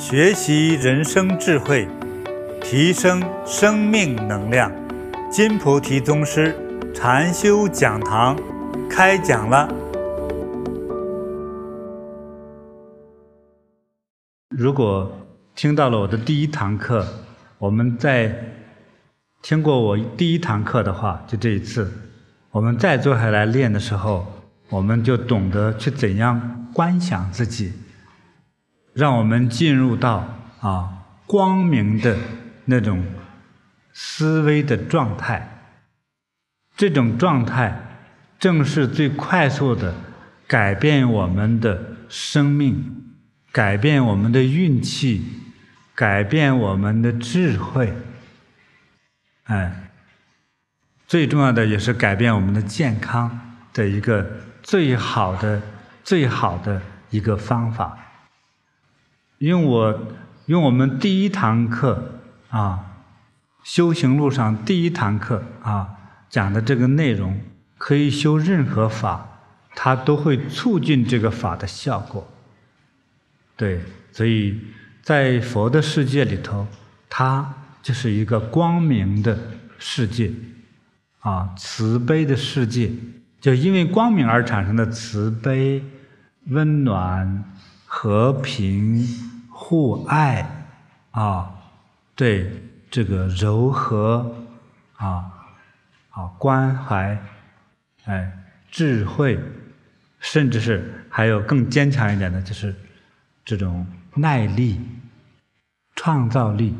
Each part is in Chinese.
学习人生智慧，提升生命能量。金菩提宗师禅修讲堂开讲了。如果听到了我的第一堂课，我们在听过我第一堂课的话，就这一次，我们再坐下来练的时候，我们就懂得去怎样观想自己。让我们进入到啊光明的那种思维的状态，这种状态正是最快速的改变我们的生命、改变我们的运气、改变我们的智慧，哎，最重要的也是改变我们的健康的一个最好的、最好的一个方法。用我用我们第一堂课啊，修行路上第一堂课啊讲的这个内容，可以修任何法，它都会促进这个法的效果。对，所以在佛的世界里头，它就是一个光明的世界，啊，慈悲的世界，就因为光明而产生的慈悲、温暖、和平。互爱啊，对这个柔和啊，啊关怀，哎，智慧，甚至是还有更坚强一点的，就是这种耐力、创造力。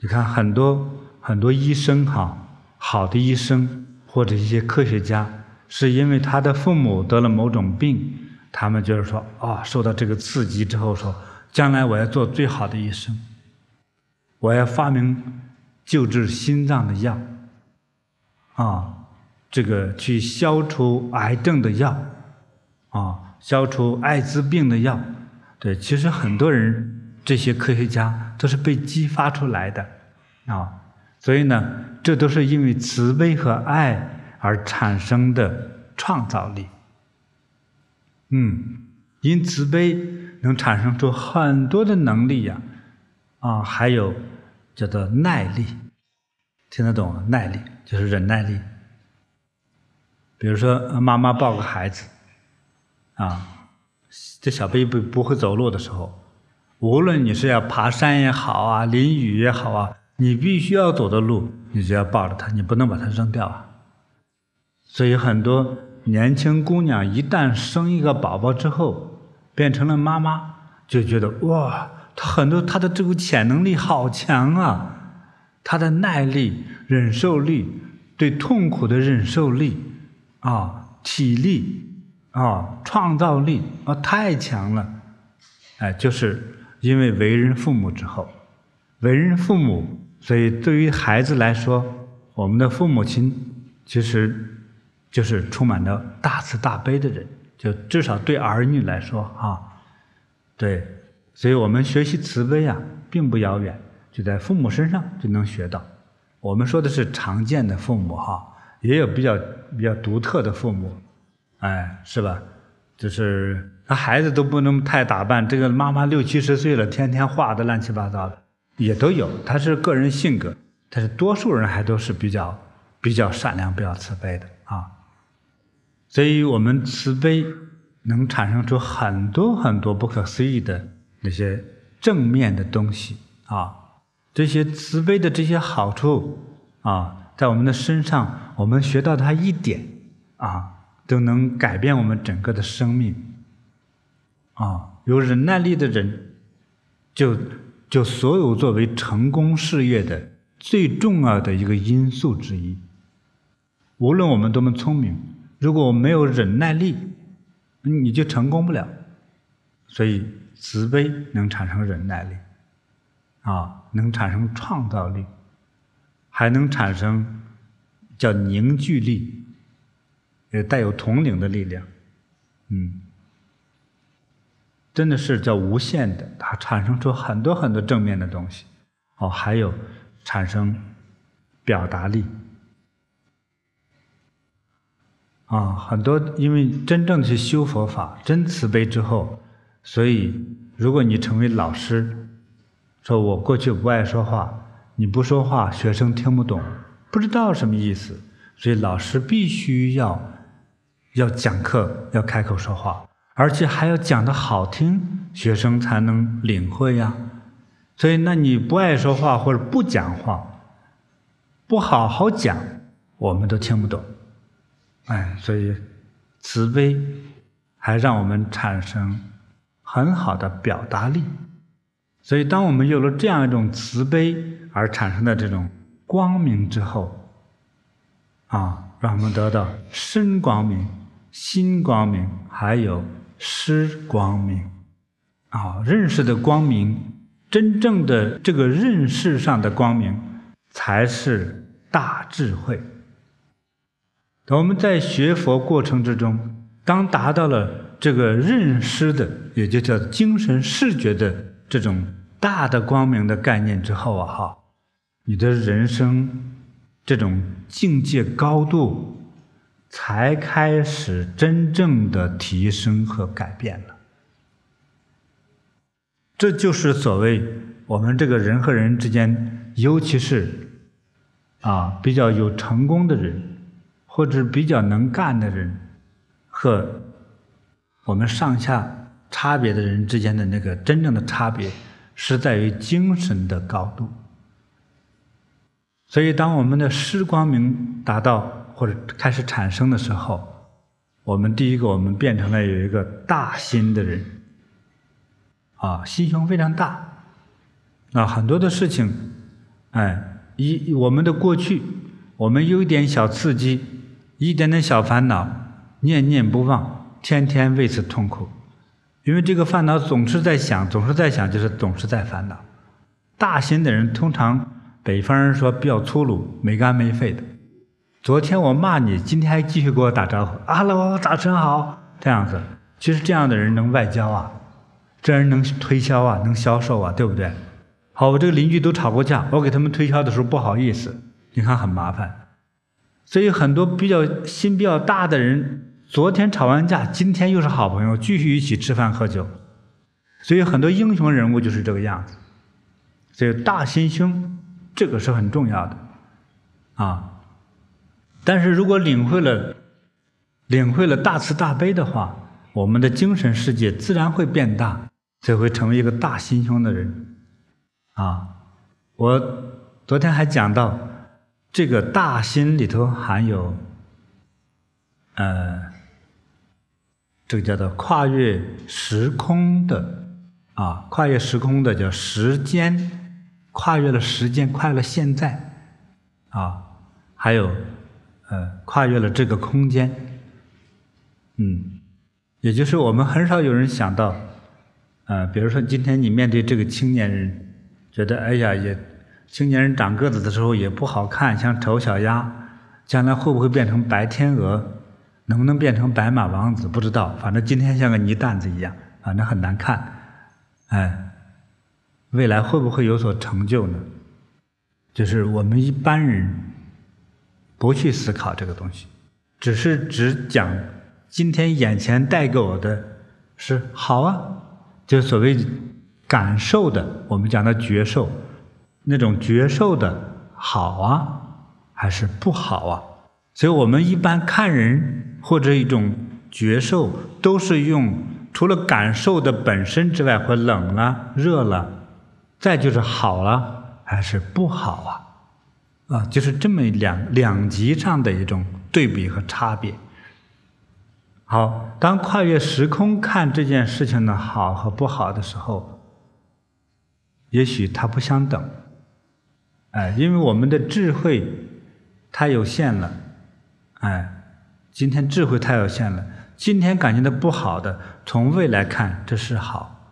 你看很多很多医生哈，好的医生或者一些科学家，是因为他的父母得了某种病，他们就是说啊，受到这个刺激之后说。将来我要做最好的医生，我要发明救治心脏的药，啊，这个去消除癌症的药，啊，消除艾滋病的药。对，其实很多人这些科学家都是被激发出来的，啊，所以呢，这都是因为慈悲和爱而产生的创造力。嗯，因慈悲。能产生出很多的能力呀，啊，还有叫做耐力，听得懂？耐力就是忍耐力。比如说，妈妈抱个孩子，啊，这小 baby 不会走路的时候，无论你是要爬山也好啊，淋雨也好啊，你必须要走的路，你就要抱着他，你不能把他扔掉啊。所以很多年轻姑娘一旦生一个宝宝之后，变成了妈妈，就觉得哇，他很多他的这股潜能力好强啊，他的耐力、忍受力、对痛苦的忍受力啊、体力啊、创造力啊，太强了。哎，就是因为为人父母之后，为人父母，所以对于孩子来说，我们的父母亲其实就是充满了大慈大悲的人。就至少对儿女来说啊，对，所以我们学习慈悲啊，并不遥远，就在父母身上就能学到。我们说的是常见的父母哈，也有比较比较独特的父母，哎，是吧？就是他孩子都不能太打扮，这个妈妈六七十岁了，天天画的乱七八糟的，也都有。他是个人性格，但是多数人还都是比较比较善良、比较慈悲的。所以我们慈悲能产生出很多很多不可思议的那些正面的东西啊！这些慈悲的这些好处啊，在我们的身上，我们学到它一点啊，都能改变我们整个的生命啊！有忍耐力的人，就就所有作为成功事业的最重要的一个因素之一。无论我们多么聪明。如果没有忍耐力，你就成功不了。所以慈悲能产生忍耐力，啊，能产生创造力，还能产生叫凝聚力，也带有统领的力量。嗯，真的是叫无限的，它产生出很多很多正面的东西。哦，还有产生表达力。啊，很多因为真正去修佛法、真慈悲之后，所以如果你成为老师，说我过去不爱说话，你不说话，学生听不懂，不知道什么意思，所以老师必须要要讲课，要开口说话，而且还要讲的好听，学生才能领会呀。所以，那你不爱说话或者不讲话，不好好讲，我们都听不懂。哎，所以慈悲还让我们产生很好的表达力。所以，当我们有了这样一种慈悲而产生的这种光明之后，啊，让我们得到身光明、心光明，还有识光明，啊，认识的光明，真正的这个认识上的光明，才是大智慧。我们在学佛过程之中，当达到了这个认识的，也就叫精神视觉的。这种大的光明的概念之后啊，哈，你的人生这种境界高度才开始真正的提升和改变了。这就是所谓我们这个人和人之间，尤其是啊比较有成功的人，或者比较能干的人，和我们上下。差别的人之间的那个真正的差别，是在于精神的高度。所以，当我们的失光明达到或者开始产生的时候，我们第一个，我们变成了有一个大心的人，啊，心胸非常大。那很多的事情，哎，一我们的过去，我们有一点小刺激，一点点小烦恼，念念不忘，天天为此痛苦。因为这个烦恼总是在想，总是在想，就是总是在烦恼。大心的人通常北方人说比较粗鲁，没肝没肺的。昨天我骂你，今天还继续给我打招呼，哈喽，早晨好，这样子。其实这样的人能外交啊，这人能推销啊，能销售啊，对不对？好，我这个邻居都吵过架，我给他们推销的时候不好意思，你看很麻烦。所以很多比较心比较大的人。昨天吵完架，今天又是好朋友，继续一起吃饭喝酒。所以很多英雄人物就是这个样子。所以大心胸，这个是很重要的啊。但是如果领会了，领会了大慈大悲的话，我们的精神世界自然会变大，才会成为一个大心胸的人啊。我昨天还讲到，这个大心里头含有，呃。这个叫做跨越时空的啊，跨越时空的叫时间，跨越了时间，跨越了现在啊，还有呃，跨越了这个空间，嗯，也就是我们很少有人想到，呃，比如说今天你面对这个青年人，觉得哎呀，也青年人长个子的时候也不好看，像丑小鸭，将来会不会变成白天鹅？能不能变成白马王子不知道，反正今天像个泥蛋子一样，反正很难看。哎，未来会不会有所成就呢？就是我们一般人不去思考这个东西，只是只讲今天眼前带给我的是好啊，就所谓感受的，我们讲的觉受，那种觉受的好啊，还是不好啊？所以我们一般看人。或者一种觉受，都是用除了感受的本身之外，或冷了、热了，再就是好了还是不好啊？啊，就是这么两两极上的一种对比和差别。好，当跨越时空看这件事情的好和不好的时候，也许它不相等。哎，因为我们的智慧太有限了，哎。今天智慧太有限了，今天感觉到不好的，从未来看这是好，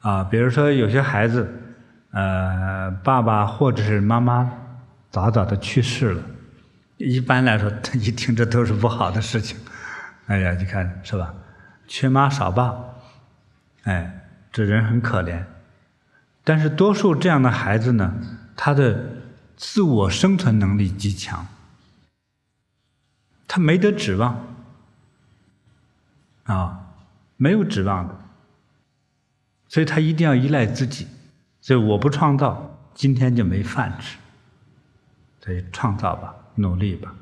啊，比如说有些孩子，呃，爸爸或者是妈妈早早的去世了，一般来说，他一听这都是不好的事情，哎呀，你看是吧？缺妈少爸，哎，这人很可怜，但是多数这样的孩子呢，他的自我生存能力极强。他没得指望，啊，没有指望的，所以他一定要依赖自己，所以我不创造，今天就没饭吃。所以创造吧，努力吧。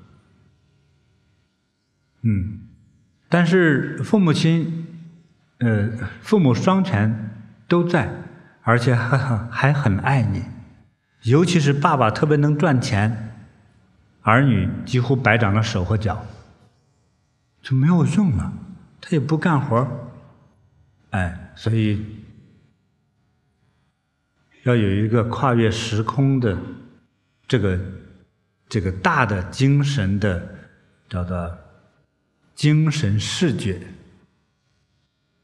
嗯，但是父母亲，呃，父母双全都在，而且还很还很爱你，尤其是爸爸特别能赚钱，儿女几乎白长了手和脚，就没有用了，他也不干活，哎，所以要有一个跨越时空的这个这个大的精神的叫做。精神视觉，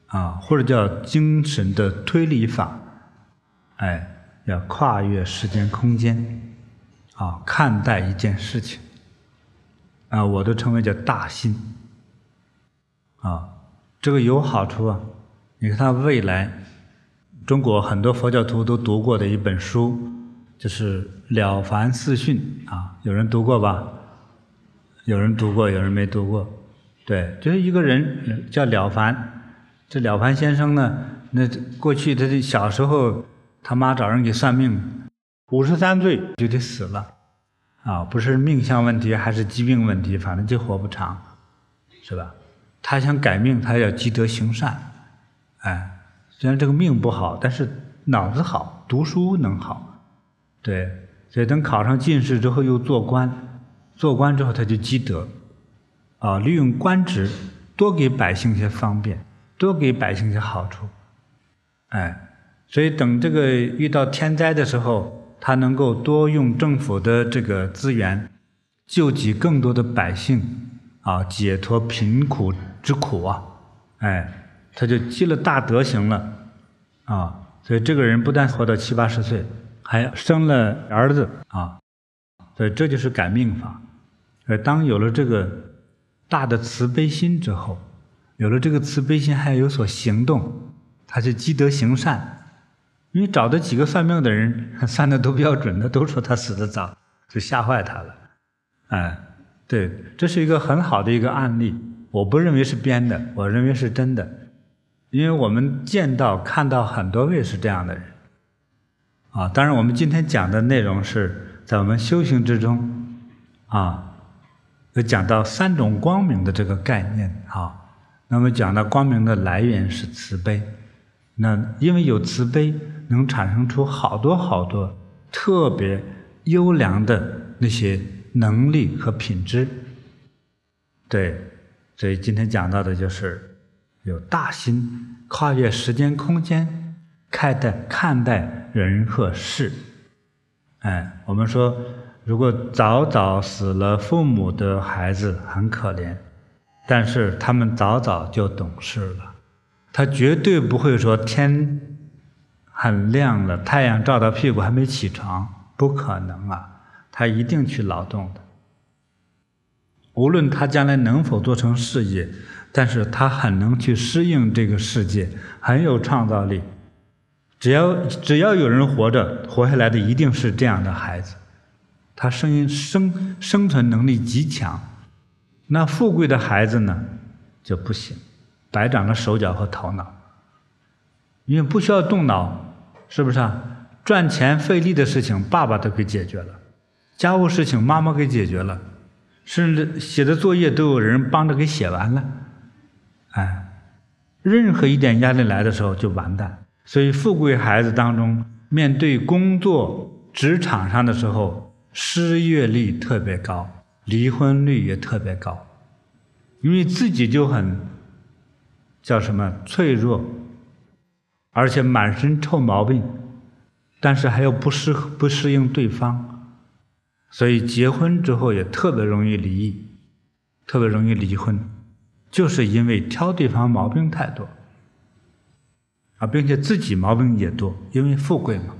啊，或者叫精神的推理法，哎，要跨越时间空间，啊，看待一件事情，啊，我都称为叫大心，啊，这个有好处啊。你看，他未来，中国很多佛教徒都读过的一本书，就是《了凡四训》啊，有人读过吧？有人读过，有人没读过。对，就是一个人叫了凡，这了凡先生呢，那过去他的小时候，他妈找人给算命，五十三岁就得死了，啊，不是命相问题还是疾病问题，反正就活不长，是吧？他想改命，他要积德行善，哎，虽然这个命不好，但是脑子好，读书能好，对，所以等考上进士之后又做官，做官之后他就积德。啊，利用官职多给百姓些方便，多给百姓些好处，哎，所以等这个遇到天灾的时候，他能够多用政府的这个资源，救济更多的百姓，啊，解脱贫苦之苦啊，哎，他就积了大德行了，啊，所以这个人不但活到七八十岁，还生了儿子啊，所以这就是改命法，而当有了这个。大的慈悲心之后，有了这个慈悲心，还要有所行动，他就积德行善。因为找的几个算命的人 算的都比较准的，都说他死的早，就吓坏他了。哎，对，这是一个很好的一个案例。我不认为是编的，我认为是真的，因为我们见到看到很多位是这样的人。啊，当然我们今天讲的内容是在我们修行之中，啊。就讲到三种光明的这个概念啊，那么讲到光明的来源是慈悲，那因为有慈悲，能产生出好多好多特别优良的那些能力和品质。对，所以今天讲到的就是有大心，跨越时间空间，看待看待人和事。哎，我们说。如果早早死了父母的孩子很可怜，但是他们早早就懂事了，他绝对不会说天很亮了，太阳照到屁股还没起床，不可能啊，他一定去劳动的。无论他将来能否做成事业，但是他很能去适应这个世界，很有创造力。只要只要有人活着，活下来的一定是这样的孩子。他生生生存能力极强，那富贵的孩子呢就不行，白长了手脚和头脑，因为不需要动脑，是不是啊？赚钱费力的事情，爸爸都给解决了，家务事情妈妈给解决了，甚至写的作业都有人帮着给写完了，哎，任何一点压力来的时候就完蛋。所以富贵孩子当中，面对工作职场上的时候。失业率特别高，离婚率也特别高，因为自己就很叫什么脆弱，而且满身臭毛病，但是还要不适不适应对方，所以结婚之后也特别容易离异，特别容易离婚，就是因为挑对方毛病太多，啊，并且自己毛病也多，因为富贵嘛。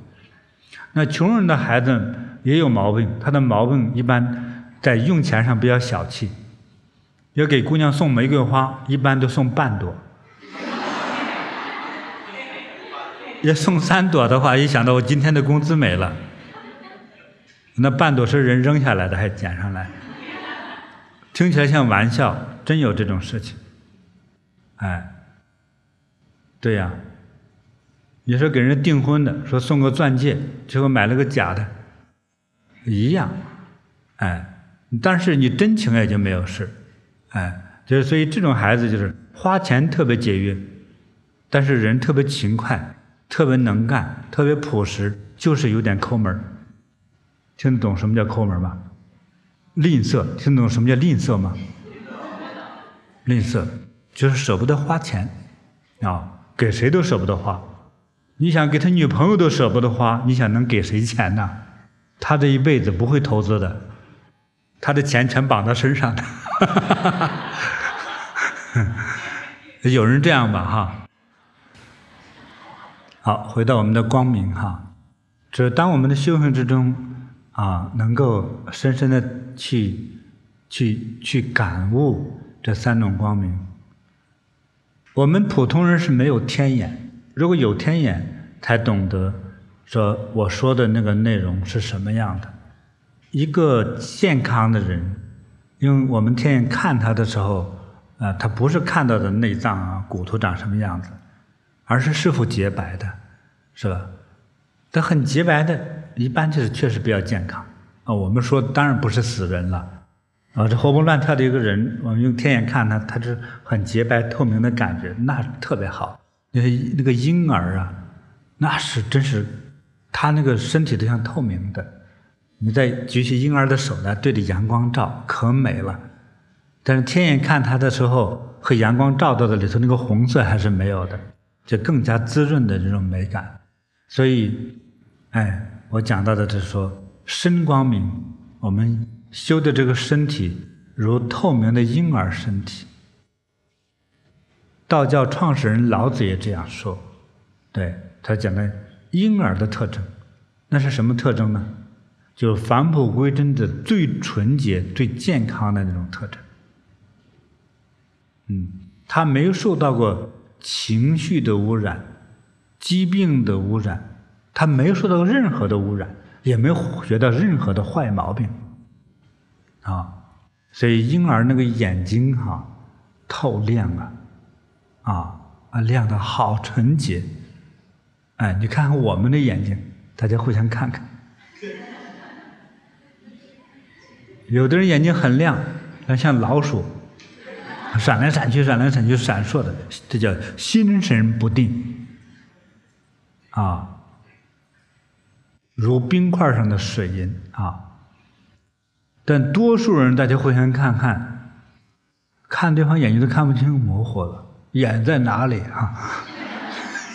那穷人的孩子。也有毛病，他的毛病一般在用钱上比较小气，要给姑娘送玫瑰花，一般都送半朵，要送三朵的话，一想到我今天的工资没了，那半朵是人扔下来的，还捡上来，听起来像玩笑，真有这种事情，哎，对呀，你说给人订婚的，说送个钻戒，结果买了个假的，一样，哎，但是你真情也就没有事，哎，就是所以这种孩子就是花钱特别节约，但是人特别勤快，特别能干，特别朴实，就是有点抠门。听得懂什么叫抠门吗？吝啬，听得懂什么叫吝啬吗？吝啬就是舍不得花钱，啊，给谁都舍不得花。你想给他女朋友都舍不得花，你想能给谁钱呢？他这一辈子不会投资的，他的钱全绑在身上的。有人这样吧？哈。好，回到我们的光明哈。这当我们的修行之中啊，能够深深的去去去感悟这三种光明。我们普通人是没有天眼。如果有天眼，才懂得说我说的那个内容是什么样的。一个健康的人，因为我们天眼看他的时候，啊，他不是看到的内脏啊、骨头长什么样子，而是是否洁白的，是吧？他很洁白的，一般就是确实比较健康啊。我们说当然不是死人了啊，这活蹦乱跳的一个人，我们用天眼看他，他是很洁白透明的感觉，那特别好。那那个婴儿啊，那是真是，他那个身体都像透明的。你再举起婴儿的手来，对着阳光照，可美了。但是天眼看他的时候，和阳光照到的里头那个红色还是没有的，就更加滋润的这种美感。所以，哎，我讲到的就是说，身光明，我们修的这个身体如透明的婴儿身体。道教创始人老子也这样说，对，他讲的婴儿的特征，那是什么特征呢？就返璞归真的最纯洁、最健康的那种特征。嗯，他没有受到过情绪的污染、疾病的污染，他没受到任何的污染，也没学到任何的坏毛病。啊，所以婴儿那个眼睛哈、透亮啊。啊啊，亮的好纯洁！哎，你看看我们的眼睛，大家互相看看。有的人眼睛很亮，像老鼠，闪来闪去，闪来闪去，闪烁的，这叫心神不定。啊，如冰块上的水银啊。但多数人，大家互相看看，看对方眼睛都看不清，模糊了。眼在哪里啊？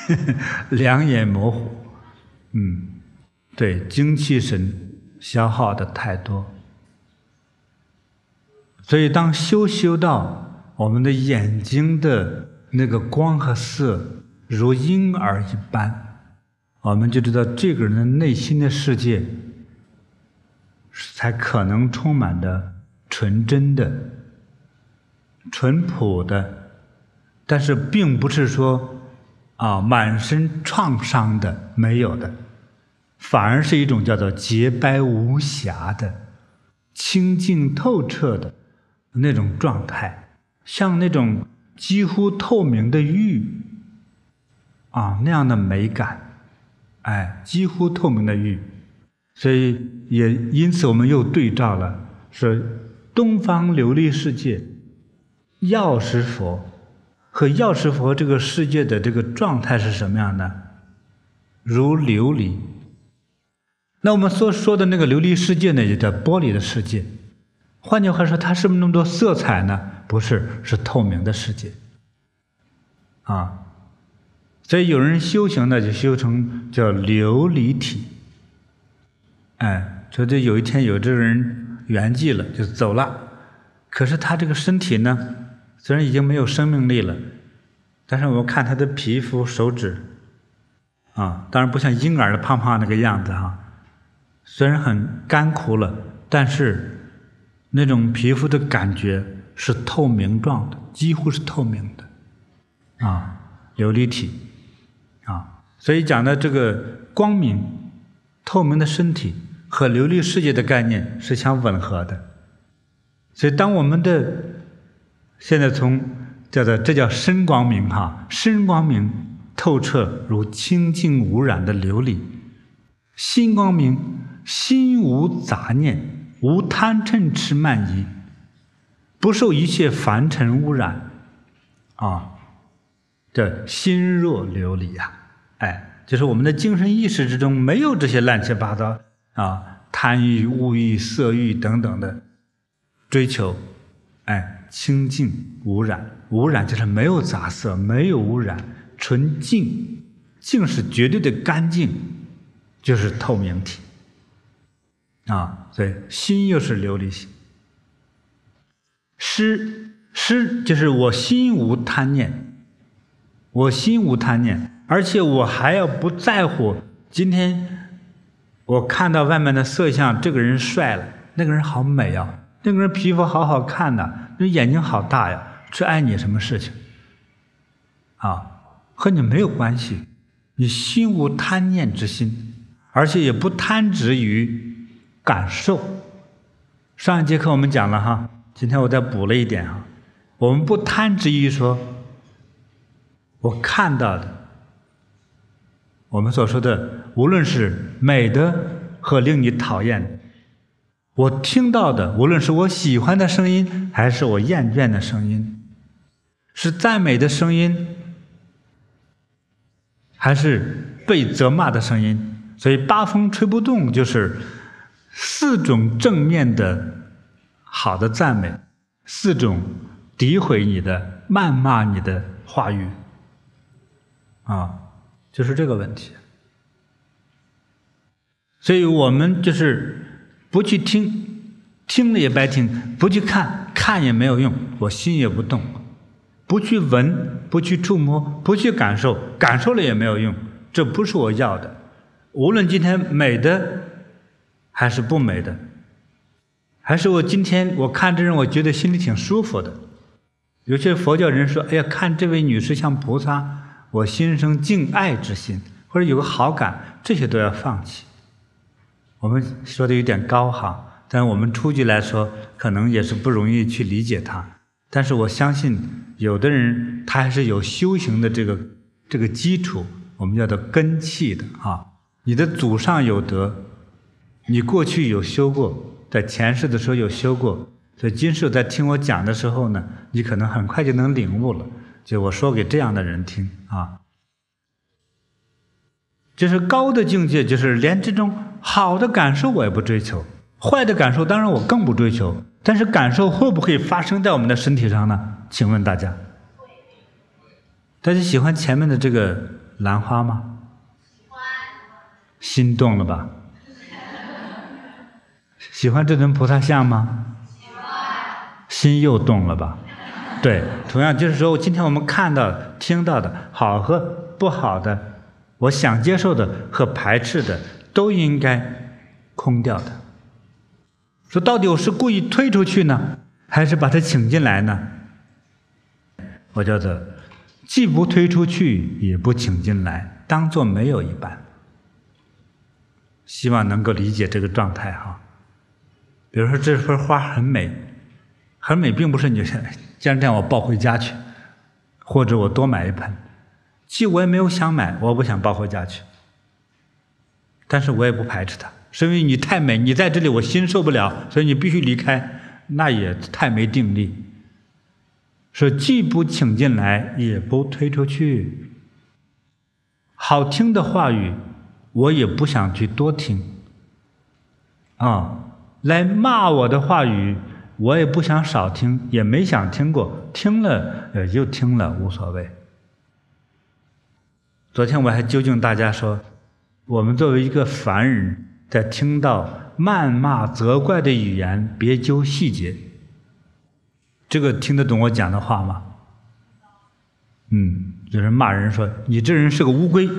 两眼模糊，嗯，对，精气神消耗的太多，所以当修修到我们的眼睛的那个光和色如婴儿一般，我们就知道这个人的内心的世界才可能充满着纯真的、淳朴的。但是并不是说，啊，满身创伤的没有的，反而是一种叫做洁白无瑕的、清净透彻的那种状态，像那种几乎透明的玉，啊，那样的美感，哎，几乎透明的玉，所以也因此我们又对照了，说东方琉璃世界，药师佛。和药师佛这个世界的这个状态是什么样的？如琉璃。那我们所说的那个琉璃世界呢，也叫玻璃的世界。换句话说，它是不是那么多色彩呢？不是，是透明的世界。啊，所以有人修行呢，就修成叫琉璃体。哎，说这有一天有这个人圆寂了，就走了，可是他这个身体呢？虽然已经没有生命力了，但是我们看他的皮肤、手指，啊，当然不像婴儿的胖胖那个样子哈。虽然很干枯了，但是那种皮肤的感觉是透明状的，几乎是透明的，啊，琉璃体，啊，所以讲的这个光明、透明的身体和琉璃世界的概念是相吻合的。所以当我们的现在从叫做这叫身光明哈，身光明透彻如清净无染的琉璃，心光明，心无杂念，无贪嗔痴慢疑，不受一切凡尘污染，啊，这心若琉璃呀，哎，就是我们的精神意识之中没有这些乱七八糟啊，贪欲、物欲、色欲等等的追求，哎，清净无染，无染就是没有杂色，没有污染，纯净，净是绝对的干净，就是透明体。啊，所以心又是琉璃心。失失就是我心无贪念，我心无贪念，而且我还要不在乎。今天我看到外面的色相，这个人帅了，那个人好美啊，那个人皮肤好好看呐，那眼睛好大呀，这碍你什么事情？啊，和你没有关系，你心无贪念之心，而且也不贪执于。感受，上一节课我们讲了哈，今天我再补了一点哈，我们不贪执于说，我看到的，我们所说的，无论是美的和令你讨厌，我听到的，无论是我喜欢的声音还是我厌倦的声音，是赞美的声音，还是被责骂的声音，所以八风吹不动就是。四种正面的好的赞美，四种诋毁你的、谩骂你的话语，啊，就是这个问题。所以我们就是不去听，听了也白听；不去看，看也没有用，我心也不动；不去闻，不去触摸，不去感受，感受了也没有用。这不是我要的。无论今天美的。还是不美的，还是我今天我看这人，我觉得心里挺舒服的。有些佛教人说：“哎呀，看这位女士像菩萨，我心生敬爱之心，或者有个好感，这些都要放弃。”我们说的有点高哈，但我们初级来说，可能也是不容易去理解它。但是我相信，有的人他还是有修行的这个这个基础，我们叫做根器的啊。你的祖上有德。你过去有修过，在前世的时候有修过，所以今世在听我讲的时候呢，你可能很快就能领悟了。就我说给这样的人听啊，就是高的境界，就是连这种好的感受我也不追求，坏的感受当然我更不追求。但是感受会不会发生在我们的身体上呢？请问大家，大家喜欢前面的这个兰花吗？喜欢。心动了吧？喜欢这尊菩萨像吗？喜欢。心又动了吧？对，同样就是说，今天我们看到、听到的好和不好的，我想接受的和排斥的，都应该空掉的。说到底，我是故意推出去呢，还是把它请进来呢？我叫做既不推出去，也不请进来，当做没有一般。希望能够理解这个状态哈。比如说这盆花很美，很美，并不是你 既然这样我抱回家去，或者我多买一盆，既我也没有想买，我不想抱回家去，但是我也不排斥它，是因为你太美，你在这里我心受不了，所以你必须离开，那也太没定力。说既不请进来，也不推出去，好听的话语，我也不想去多听，啊。来骂我的话语，我也不想少听，也没想听过，听了也就听了，无所谓。昨天我还纠正大家说，我们作为一个凡人，在听到谩骂、责怪的语言，别揪细节。这个听得懂我讲的话吗？嗯，有人骂人说你这人是个乌龟。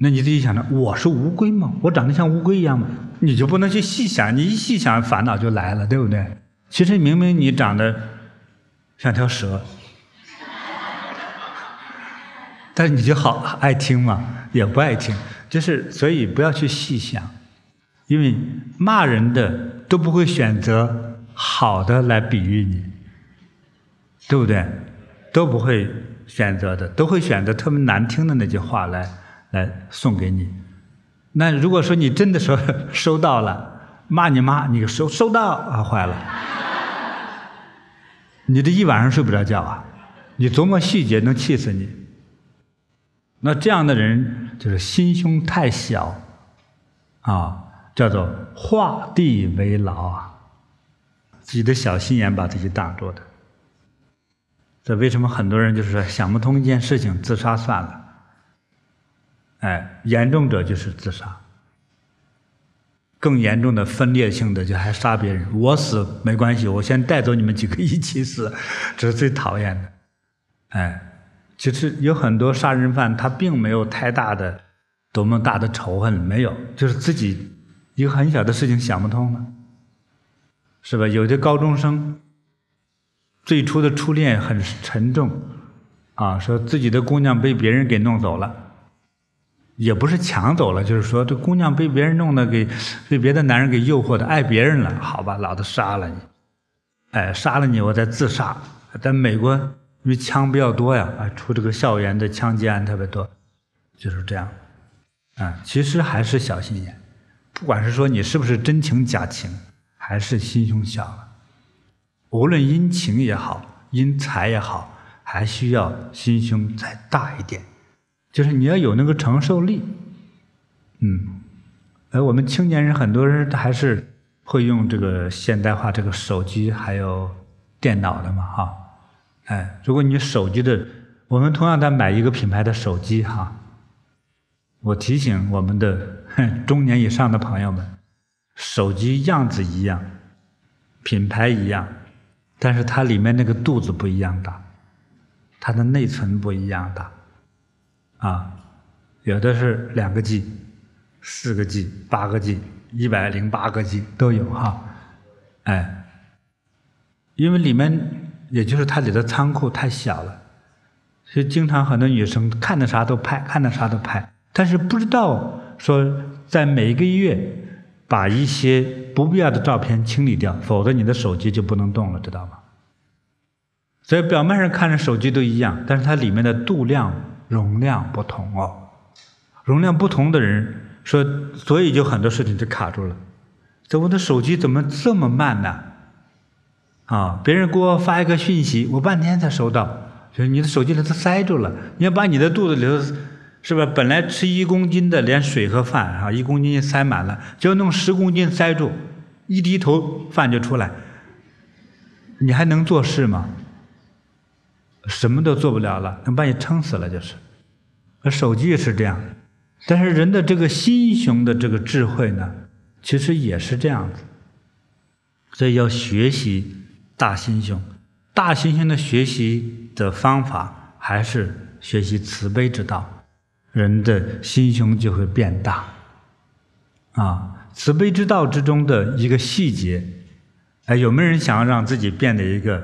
那你自己想着，我是乌龟吗？我长得像乌龟一样吗？你就不能去细想，你一细想，烦恼就来了，对不对？其实明明你长得像条蛇，但是你就好爱听嘛，也不爱听，就是所以不要去细想，因为骂人的都不会选择好的来比喻你，对不对？都不会选择的，都会选择特别难听的那句话来来送给你。那如果说你真的说收到了，骂你妈，你收收到啊，坏了，你这一晚上睡不着觉啊，你琢磨细节能气死你。那这样的人就是心胸太小啊，叫做画地为牢啊，自己的小心眼把自己挡住的。这为什么很多人就是想不通一件事情，自杀算了？哎，严重者就是自杀，更严重的分裂性的就还杀别人。我死没关系，我先带走你们几个一起死，这是最讨厌的。哎，其实有很多杀人犯，他并没有太大的、多么大的仇恨，没有，就是自己一个很小的事情想不通了，是吧？有的高中生。最初的初恋很沉重，啊，说自己的姑娘被别人给弄走了，也不是抢走了，就是说这姑娘被别人弄的给被别的男人给诱惑的爱别人了，好吧，老子杀了你，哎，杀了你我再自杀。在美国因为枪比较多呀，啊，出这个校园的枪击案特别多，就是这样，啊，其实还是小心眼，不管是说你是不是真情假情，还是心胸小了。无论因情也好，因财也好，还需要心胸再大一点，就是你要有那个承受力。嗯，而我们青年人很多人还是会用这个现代化这个手机还有电脑的嘛，哈。哎，如果你手机的，我们同样在买一个品牌的手机，哈，我提醒我们的 中年以上的朋友们，手机样子一样，品牌一样。但是它里面那个肚子不一样大，它的内存不一样大，啊，有的是两个 G、四个 G、八个 G、一百零八个 G 都有哈，哎，因为里面也就是它里的仓库太小了，所以经常很多女生看到啥都拍，看到啥都拍，但是不知道说在每一个月。把一些不必要的照片清理掉，否则你的手机就不能动了，知道吗？所以表面上看着手机都一样，但是它里面的度量、容量不同哦。容量不同的人说，所以就很多事情就卡住了。这我的手机怎么这么慢呢？啊，别人给我发一个讯息，我半天才收到，就是你的手机里头塞住了。你要把你的肚子里头。是吧？本来吃一公斤的，连水和饭啊，一公斤塞满了，就要弄十公斤塞住，一低头饭就出来，你还能做事吗？什么都做不了了，能把你撑死了就是。而手机也是这样，但是人的这个心胸的这个智慧呢，其实也是这样子。所以要学习大心胸，大心胸的学习的方法还是学习慈悲之道。人的心胸就会变大，啊，慈悲之道之中的一个细节，哎，有没有人想要让自己变得一个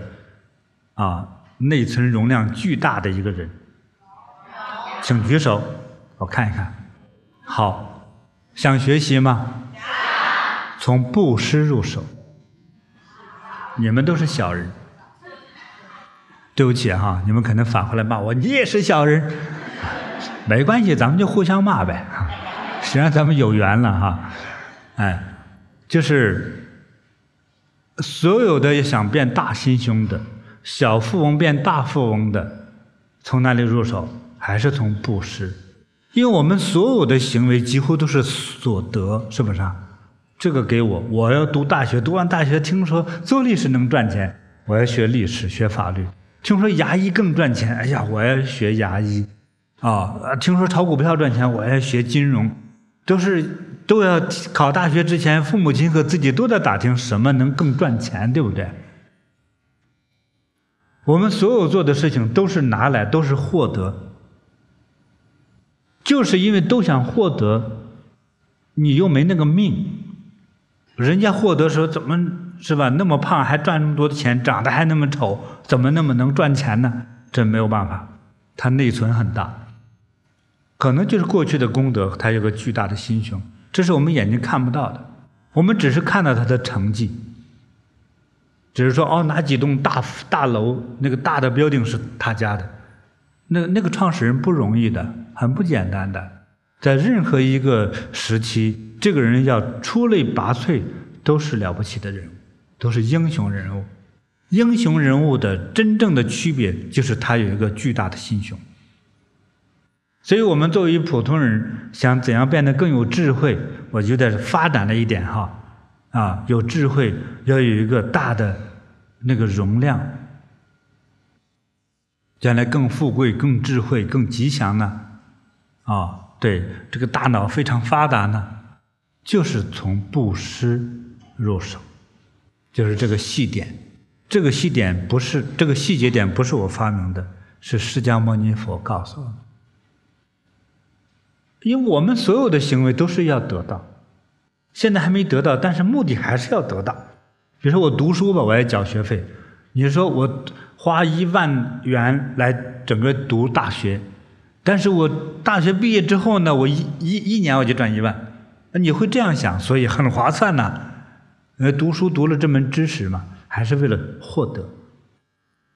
啊内存容量巨大的一个人？请举手，我看一看。好，想学习吗？从布施入手。你们都是小人，对不起哈，你们可能反过来骂我，你也是小人。没关系，咱们就互相骂呗。实际上咱们有缘了哈，哎，就是所有的想变大心胸的小富翁变大富翁的，从哪里入手？还是从布施？因为我们所有的行为几乎都是所得，是不是啊？这个给我，我要读大学，读完大学听说做历史能赚钱，我要学历史学法律。听说牙医更赚钱，哎呀，我要学牙医。啊、哦，听说炒股票赚钱，我要学金融，都是都要考大学之前，父母亲和自己都在打听什么能更赚钱，对不对？我们所有做的事情都是拿来，都是获得，就是因为都想获得，你又没那个命，人家获得时候怎么是吧？那么胖还赚那么多的钱，长得还那么丑，怎么那么能赚钱呢？这没有办法，他内存很大。可能就是过去的功德，他有个巨大的心胸，这是我们眼睛看不到的。我们只是看到他的成绩，只是说哦，哪几栋大大楼，那个大的 building 是他家的，那那个创始人不容易的，很不简单的，在任何一个时期，这个人要出类拔萃，都是了不起的人物，都是英雄人物。英雄人物的真正的区别，就是他有一个巨大的心胸。所以，我们作为普通人，想怎样变得更有智慧，我觉得发展了一点哈，啊，有智慧要有一个大的那个容量，将来更富贵、更智慧、更吉祥呢？啊，对，这个大脑非常发达呢，就是从布施入手，就是这个细点。这个细点不是这个细节点不是我发明的，是释迦牟尼佛告诉我的。因为我们所有的行为都是要得到，现在还没得到，但是目的还是要得到。比如说我读书吧，我要缴学费。你说我花一万元来整个读大学，但是我大学毕业之后呢，我一一一年我就赚一万，那你会这样想，所以很划算呐。呃，读书读了这门知识嘛，还是为了获得，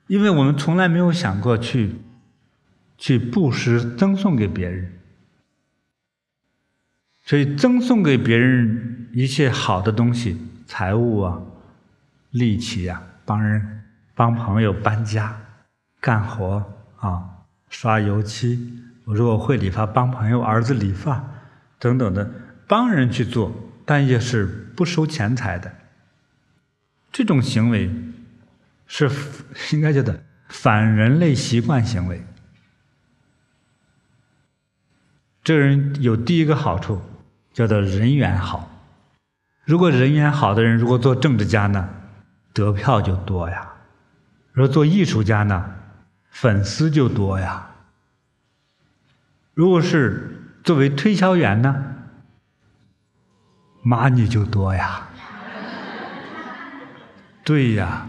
因为我们从来没有想过去去布施赠送给别人。所以赠送给别人一切好的东西，财物啊、力气呀、帮人、帮朋友搬家、干活啊、刷油漆，我如果会理发，帮朋友儿子理发等等的，帮人去做，但也是不收钱财的。这种行为是应该叫做反人类习惯行为。这个人有第一个好处。叫做人缘好，如果人缘好的人，如果做政治家呢，得票就多呀；如果做艺术家呢，粉丝就多呀；如果是作为推销员呢，money 就多呀。对呀，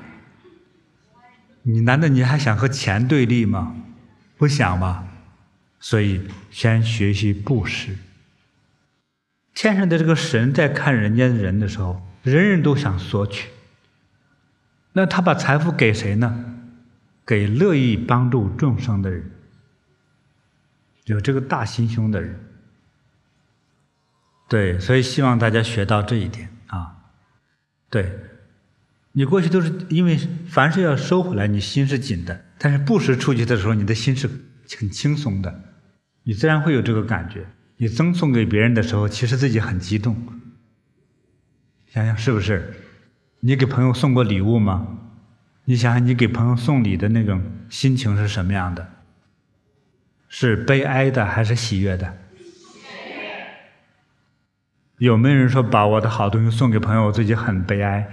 你难道你还想和钱对立吗？不想吧？所以先学习布施。天上的这个神在看人间人的时候，人人都想索取。那他把财富给谁呢？给乐意帮助众生的人，有这个大心胸的人。对，所以希望大家学到这一点啊。对，你过去都是因为凡事要收回来，你心是紧的；但是布施出去的时候，你的心是很轻松的，你自然会有这个感觉。你赠送给别人的时候，其实自己很激动。想想是不是？你给朋友送过礼物吗？你想想，你给朋友送礼的那种心情是什么样的？是悲哀的还是喜悦的？有没有人说把我的好东西送给朋友，自己很悲哀？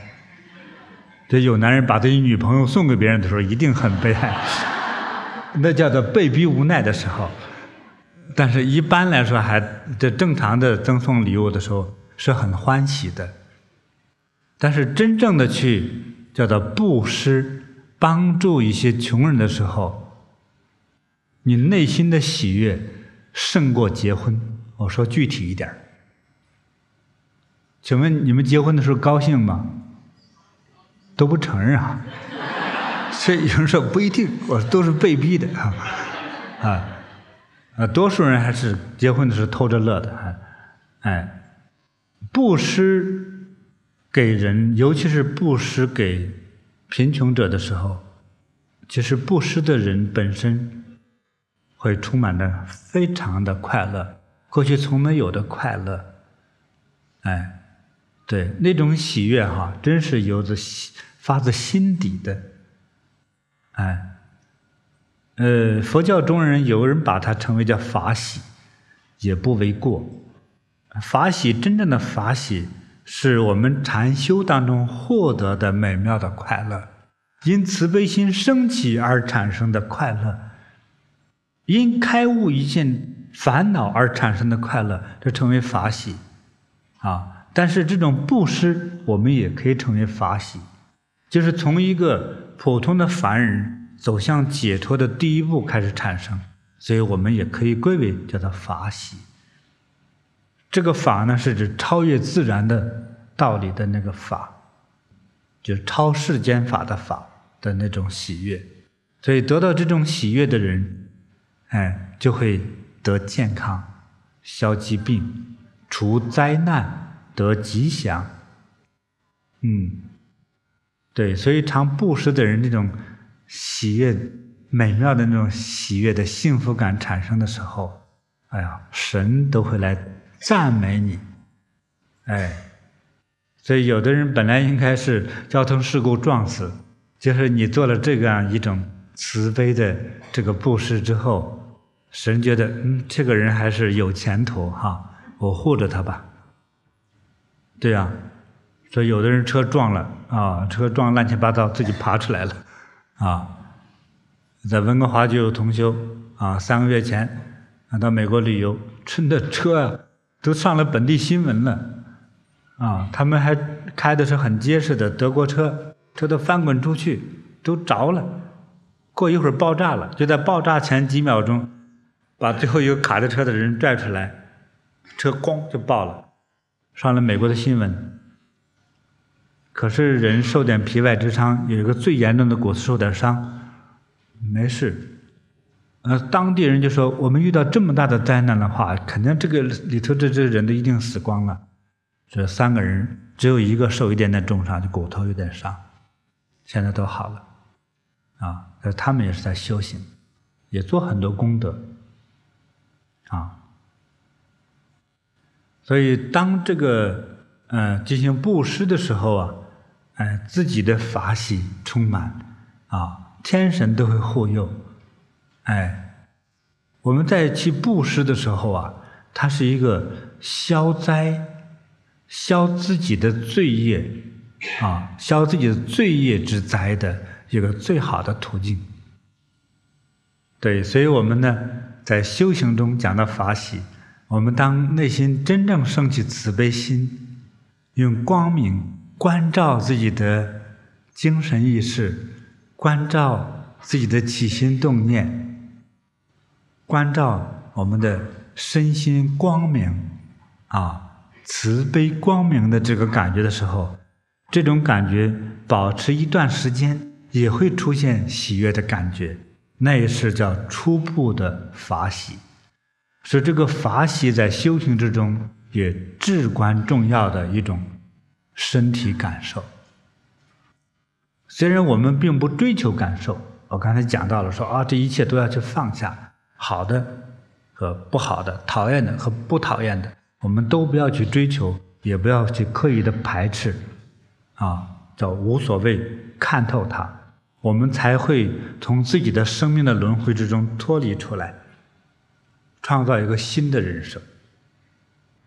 这有男人把自己女朋友送给别人的时候，一定很悲哀。那叫做被逼无奈的时候。但是，一般来说，还这正常的赠送礼物的时候是很欢喜的。但是，真正的去叫做布施，帮助一些穷人的时候，你内心的喜悦胜过结婚。我说具体一点，请问你们结婚的时候高兴吗？都不承认啊。所以有人说不一定，我都是被逼的啊啊。啊，多数人还是结婚的时候偷着乐的，哎，哎，布施给人，尤其是布施给贫穷者的时候，其实布施的人本身会充满着非常的快乐，过去从没有的快乐，哎，对，那种喜悦哈，真是由自发自心底的，哎。呃，佛教中人有人把它称为叫法喜，也不为过。法喜真正的法喜，是我们禅修当中获得的美妙的快乐，因慈悲心升起而产生的快乐，因开悟一件烦恼而产生的快乐，这称为法喜。啊，但是这种布施，我们也可以称为法喜，就是从一个普通的凡人。走向解脱的第一步开始产生，所以我们也可以归为叫做法喜。这个法呢，是指超越自然的道理的那个法，就是超世间法的法的那种喜悦。所以得到这种喜悦的人，哎，就会得健康、消疾病、除灾难、得吉祥。嗯，对，所以常布施的人，这种喜悦、美妙的那种喜悦的幸福感产生的时候，哎呀，神都会来赞美你。哎，所以有的人本来应该是交通事故撞死，就是你做了这样一种慈悲的这个布施之后，神觉得嗯，这个人还是有前途哈，我护着他吧。对呀。所以有的人车撞了啊，车撞乱七八糟，自己爬出来了，啊，在温哥华就有同修啊，三个月前啊到美国旅游，趁着车啊都上了本地新闻了，啊，他们还开的是很结实的德国车，车都翻滚出去，都着了，过一会儿爆炸了，就在爆炸前几秒钟，把最后一个卡着车的人拽出来，车咣就爆了，上了美国的新闻。可是人受点皮外之伤，有一个最严重的骨头受点伤，没事。呃，当地人就说：“我们遇到这么大的灾难的话，肯定这个里头这这人都一定死光了。”这三个人只有一个受一点点重伤，就骨头有点伤，现在都好了。啊，那他们也是在修行，也做很多功德。啊，所以当这个呃进行布施的时候啊。哎，自己的法喜充满，啊，天神都会护佑。哎，我们在去布施的时候啊，它是一个消灾、消自己的罪业，啊，消自己的罪业之灾的一个最好的途径。对，所以我们呢，在修行中讲到法喜，我们当内心真正升起慈悲心，用光明。关照自己的精神意识，关照自己的起心动念，关照我们的身心光明，啊，慈悲光明的这个感觉的时候，这种感觉保持一段时间，也会出现喜悦的感觉，那也是叫初步的法喜。所以这个法喜在修行之中也至关重要的一种。身体感受，虽然我们并不追求感受，我刚才讲到了说啊，这一切都要去放下，好的和不好的，讨厌的和不讨厌的，我们都不要去追求，也不要去刻意的排斥，啊，叫无所谓，看透它，我们才会从自己的生命的轮回之中脱离出来，创造一个新的人生，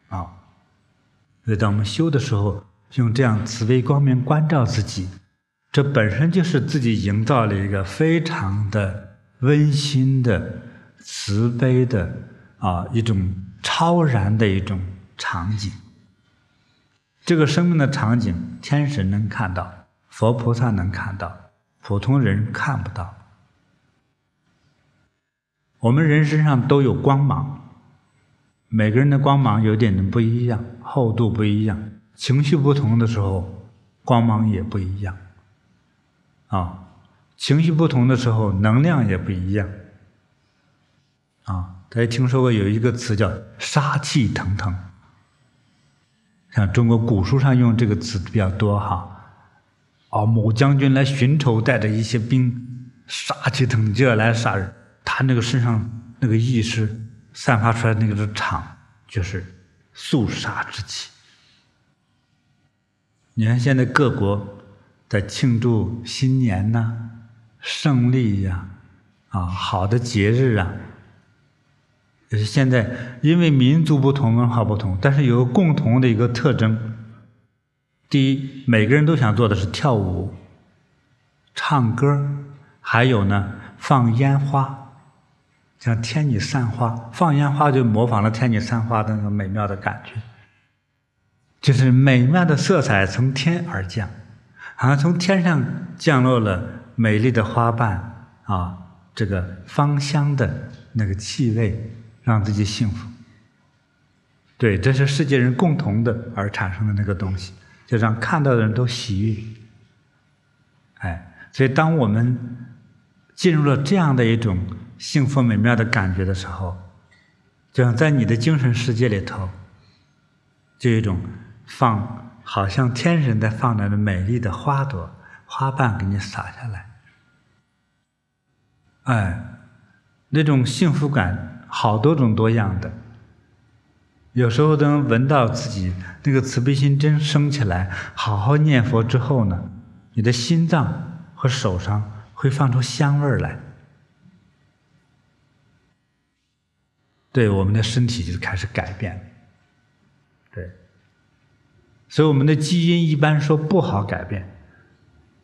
啊，所以当我们修的时候。用这样慈悲光明关照自己，这本身就是自己营造了一个非常的温馨的、慈悲的啊一种超然的一种场景。这个生命的场景，天神能看到，佛菩萨能看到，普通人看不到。我们人身上都有光芒，每个人的光芒有点不一样，厚度不一样。情绪不同的时候，光芒也不一样，啊，情绪不同的时候，能量也不一样，啊，大家听说过有一个词叫“杀气腾腾”，像中国古书上用这个词比较多哈，啊，某将军来寻仇，带着一些兵，杀气腾就要来杀人，他那个身上那个意识散发出来那个场，就是肃杀之气。你看，现在各国在庆祝新年呐、胜利呀、啊，好的节日啊，现在因为民族不同、文化不同，但是有个共同的一个特征：第一，每个人都想做的是跳舞、唱歌，还有呢，放烟花，像天女散花，放烟花就模仿了天女散花的那个美妙的感觉。就是美妙的色彩从天而降，好像从天上降落了美丽的花瓣啊，这个芳香的那个气味，让自己幸福。对，这是世界人共同的而产生的那个东西，就让看到的人都喜悦。哎，所以当我们进入了这样的一种幸福美妙的感觉的时候，就像在你的精神世界里头，就有一种放，好像天神在放那的美丽的花朵、花瓣给你洒下来，哎，那种幸福感好多种多样的。有时候能闻到自己那个慈悲心真升起来，好好念佛之后呢，你的心脏和手上会放出香味来。对，我们的身体就开始改变，所以我们的基因一般说不好改变，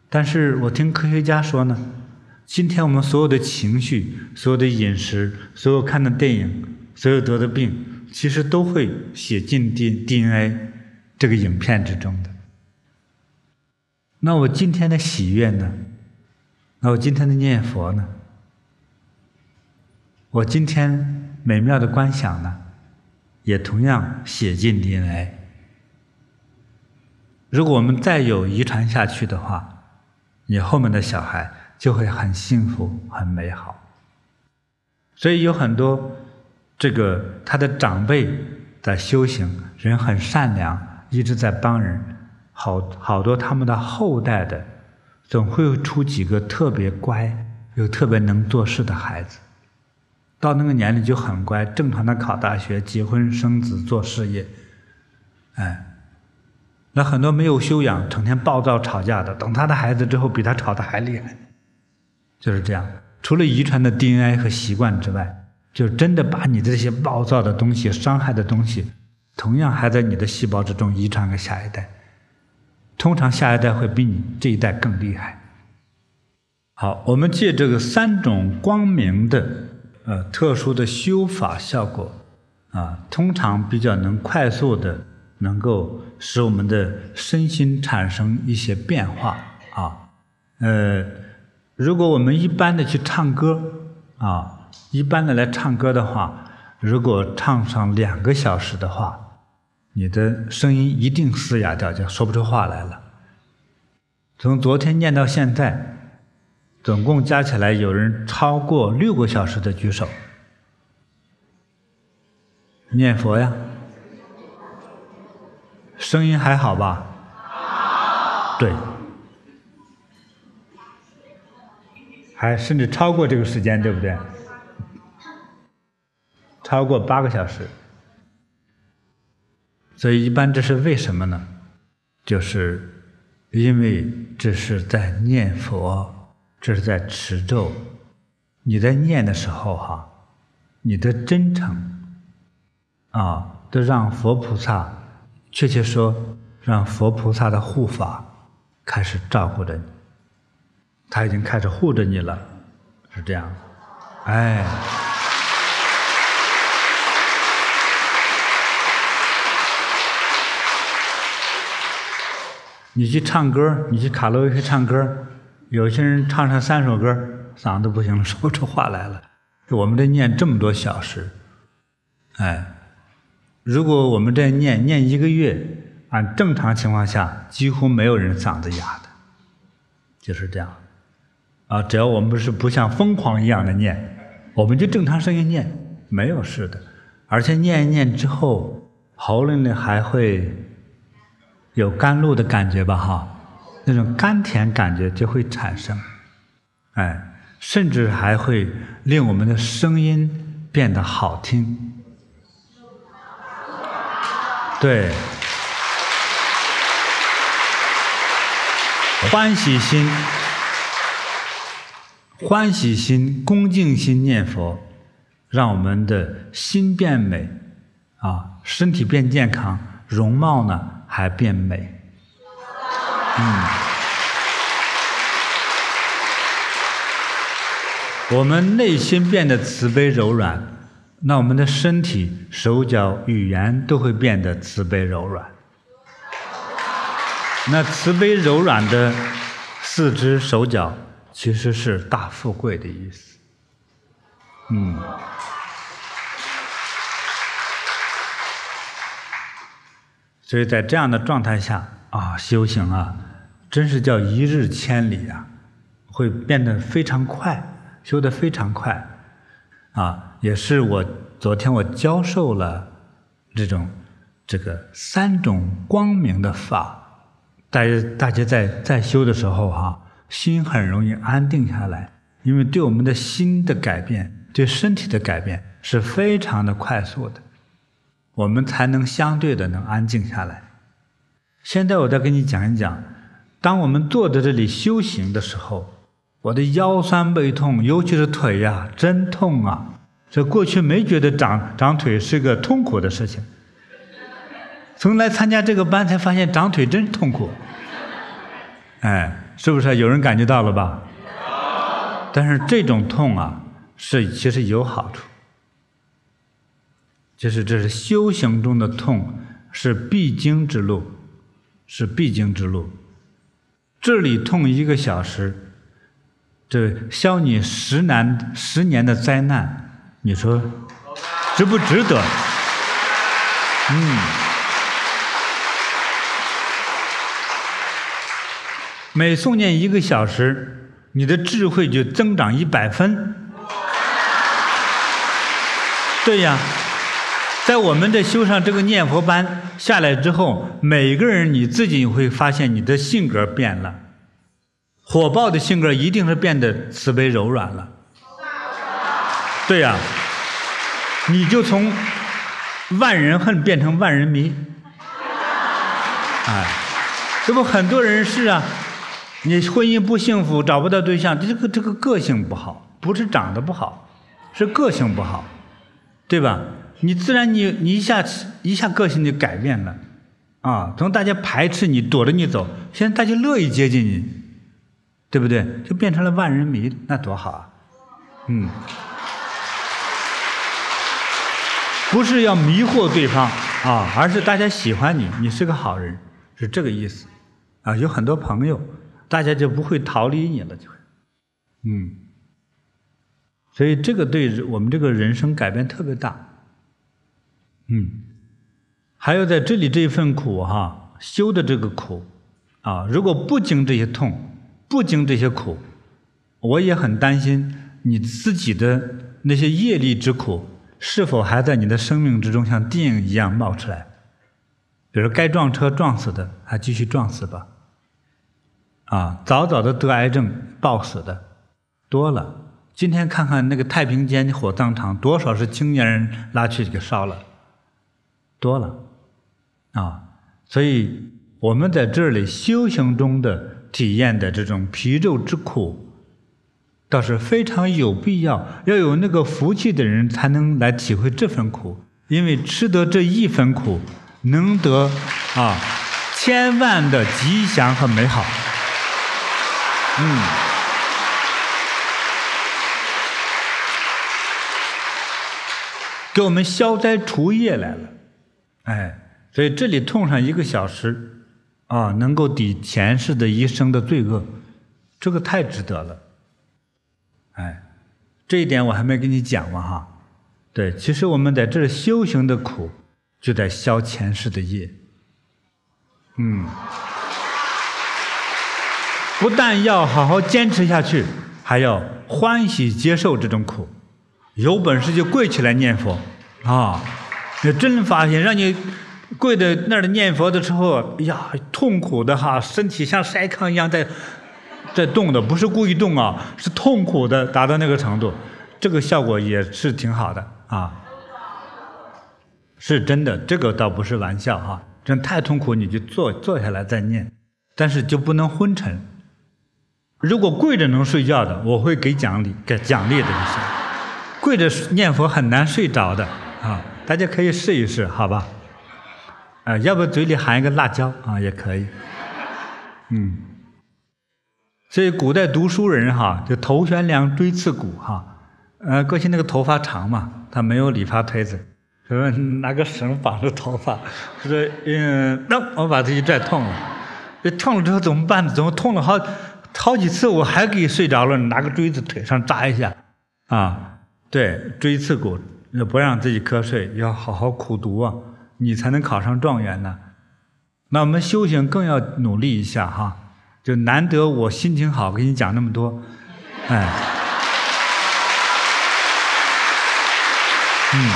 但是我听科学家说呢，今天我们所有的情绪、所有的饮食、所有看的电影、所有得的病，其实都会写进 D DNA 这个影片之中的。那我今天的喜悦呢？那我今天的念佛呢？我今天。美妙的观想呢，也同样写进 DNA。如果我们再有遗传下去的话，你后面的小孩就会很幸福、很美好。所以有很多这个他的长辈在修行，人很善良，一直在帮人，好好多他们的后代的，总会出几个特别乖又特别能做事的孩子。到那个年龄就很乖，正常的考大学、结婚、生子、做事业，哎，那很多没有修养、成天暴躁、吵架的，等他的孩子之后，比他吵得还厉害，就是这样。除了遗传的 DNA 和习惯之外，就真的把你这些暴躁的东西、伤害的东西，同样还在你的细胞之中遗传给下一代。通常下一代会比你这一代更厉害。好，我们借这个三种光明的。呃，特殊的修法效果，啊，通常比较能快速的能够使我们的身心产生一些变化啊。呃，如果我们一般的去唱歌啊，一般的来唱歌的话，如果唱上两个小时的话，你的声音一定嘶哑掉，就说不出话来了。从昨天念到现在。总共加起来，有人超过六个小时的举手，念佛呀，声音还好吧？对，还甚至超过这个时间，对不对？超过八个小时，所以一般这是为什么呢？就是因为这是在念佛。这是在持咒，你在念的时候哈，你的真诚啊，都让佛菩萨，确切说，让佛菩萨的护法开始照顾着你，他已经开始护着你了，是这样，哎，你去唱歌，你去卡拉 OK 唱歌。有些人唱上三首歌，嗓子不行了，说不出话来了。我们这念这么多小时，哎，如果我们这念念一个月，按正常情况下，几乎没有人嗓子哑的，就是这样。啊，只要我们不是不像疯狂一样的念，我们就正常声音念，没有事的。而且念一念之后，喉咙里还会有甘露的感觉吧？哈。那种甘甜感觉就会产生，哎，甚至还会令我们的声音变得好听。对，欢喜心、欢喜心、恭敬心念佛，让我们的心变美，啊，身体变健康，容貌呢还变美。嗯，我们内心变得慈悲柔软，那我们的身体、手脚、语言都会变得慈悲柔软。那慈悲柔软的四肢手脚，其实是大富贵的意思。嗯，所以在这样的状态下啊，修行啊。真是叫一日千里啊，会变得非常快，修得非常快。啊，也是我昨天我教授了这种这个三种光明的法，大家大家在在修的时候哈、心很容易安定下来，因为对我们的心的改变，对身体的改变是非常的快速的，我们才能相对的能安静下来。现在我再跟你讲一讲，当我们坐在这里修行的时候。我的腰酸背痛，尤其是腿呀，真痛啊！这过去没觉得长长腿是个痛苦的事情，从来参加这个班才发现长腿真痛苦。哎，是不是有人感觉到了吧？但是这种痛啊，是其实有好处，就是这是修行中的痛，是必经之路，是必经之路。这里痛一个小时。这消你十难十年的灾难，你说值不值得？嗯，每诵念一个小时，你的智慧就增长一百分。对呀，在我们的修上这个念佛班下来之后，每个人你自己会发现你的性格变了。火爆的性格一定是变得慈悲柔软了，对呀，你就从万人恨变成万人迷，哎，这不很多人是啊，你婚姻不幸福，找不到对象，这个这个个性不好，不是长得不好，是个性不好，对吧？你自然你你一下一下个性就改变了，啊，从大家排斥你躲着你走，现在大家乐意接近你。对不对？就变成了万人迷，那多好啊！嗯，不是要迷惑对方啊，而是大家喜欢你，你是个好人，是这个意思啊。有很多朋友，大家就不会逃离你了，就。嗯，所以这个对我们这个人生改变特别大。嗯，还有在这里这一份苦哈，修的这个苦啊，如果不经这些痛。不经这些苦，我也很担心你自己的那些业力之苦是否还在你的生命之中像电影一样冒出来。比如该撞车撞死的，还继续撞死吧。啊，早早的得癌症暴死的多了。今天看看那个太平间火葬场，多少是青年人拉去给烧了，多了。啊，所以我们在这里修行中的。体验的这种皮肉之苦，倒是非常有必要。要有那个福气的人，才能来体会这份苦。因为吃得这一分苦，能得啊千万的吉祥和美好。嗯，给我们消灾除业来了。哎，所以这里痛上一个小时。啊，能够抵前世的一生的罪恶，这个太值得了。哎，这一点我还没跟你讲嘛哈。对，其实我们在这修行的苦，就在消前世的业。嗯，不但要好好坚持下去，还要欢喜接受这种苦。有本事就跪起来念佛啊！你真发现让你。跪在那儿念佛的时候，哎呀，痛苦的哈，身体像筛糠一样在在动的，不是故意动啊，是痛苦的，达到那个程度，这个效果也是挺好的啊，是真的，这个倒不是玩笑哈，真太痛苦你就坐坐下来再念，但是就不能昏沉。如果跪着能睡觉的，我会给奖励，给奖励的就是，跪着念佛很难睡着的啊，大家可以试一试，好吧？啊，要不嘴里含一个辣椒啊，也可以。嗯，所以古代读书人哈，就头悬梁，锥刺股哈。呃，过去那个头发长嘛，他没有理发推子，说拿个绳绑着头发，说嗯，那我把自己拽痛了。这痛了之后怎么办呢？怎么痛了好好几次，我还给睡着了，拿个锥子腿上扎一下。啊，对，锥刺股，不让自己瞌睡，要好好苦读啊。你才能考上状元呢。那我们修行更要努力一下哈。就难得我心情好，给你讲那么多，哎。嗯，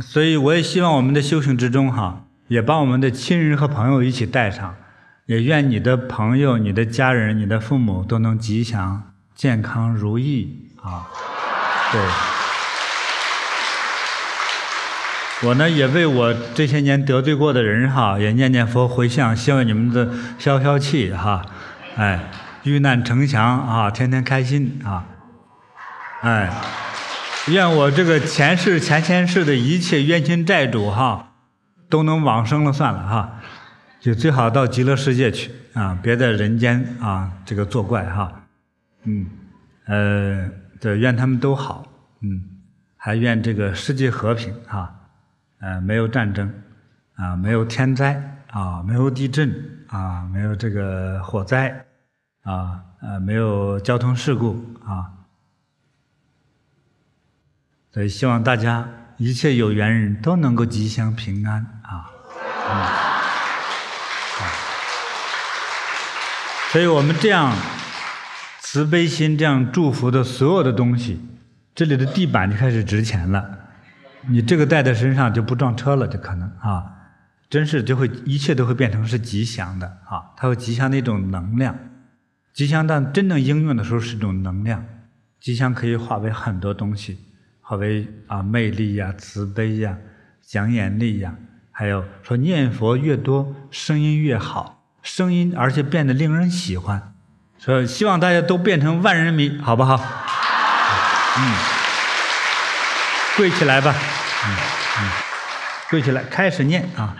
所以我也希望我们的修行之中哈，也把我们的亲人和朋友一起带上，也愿你的朋友、你的家人、你的父母都能吉祥、健康、如意啊！对。我呢也为我这些年得罪过的人哈，也念念佛回向，希望你们的消消气哈，哎，遇难成祥啊，天天开心啊，哎，愿我这个前世前前世的一切冤亲债主哈，都能往生了算了哈，就最好到极乐世界去啊，别在人间啊这个作怪哈，嗯，呃，对，愿他们都好，嗯，还愿这个世界和平哈。呃，没有战争，啊，没有天灾，啊，没有地震，啊，没有这个火灾，啊，呃，没有交通事故，啊，所以希望大家一切有缘人都能够吉祥平安，啊，啊，所以我们这样慈悲心这样祝福的所有的东西，这里的地板就开始值钱了。你这个带在身上就不撞车了，就可能啊，真是就会一切都会变成是吉祥的啊，它有吉祥的一种能量，吉祥但真正应用的时候是一种能量，吉祥可以化为很多东西，化为啊魅力呀、慈悲呀、讲眼力呀，还有说念佛越多声音越好，声音而且变得令人喜欢，所以希望大家都变成万人迷，好不好？嗯。跪起来吧，嗯嗯，跪起来，开始念啊！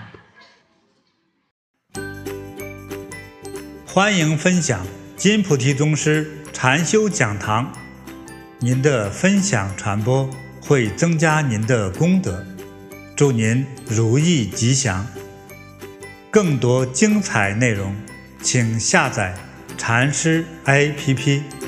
欢迎分享金菩提宗师禅修讲堂，您的分享传播会增加您的功德，祝您如意吉祥。更多精彩内容，请下载禅师 APP。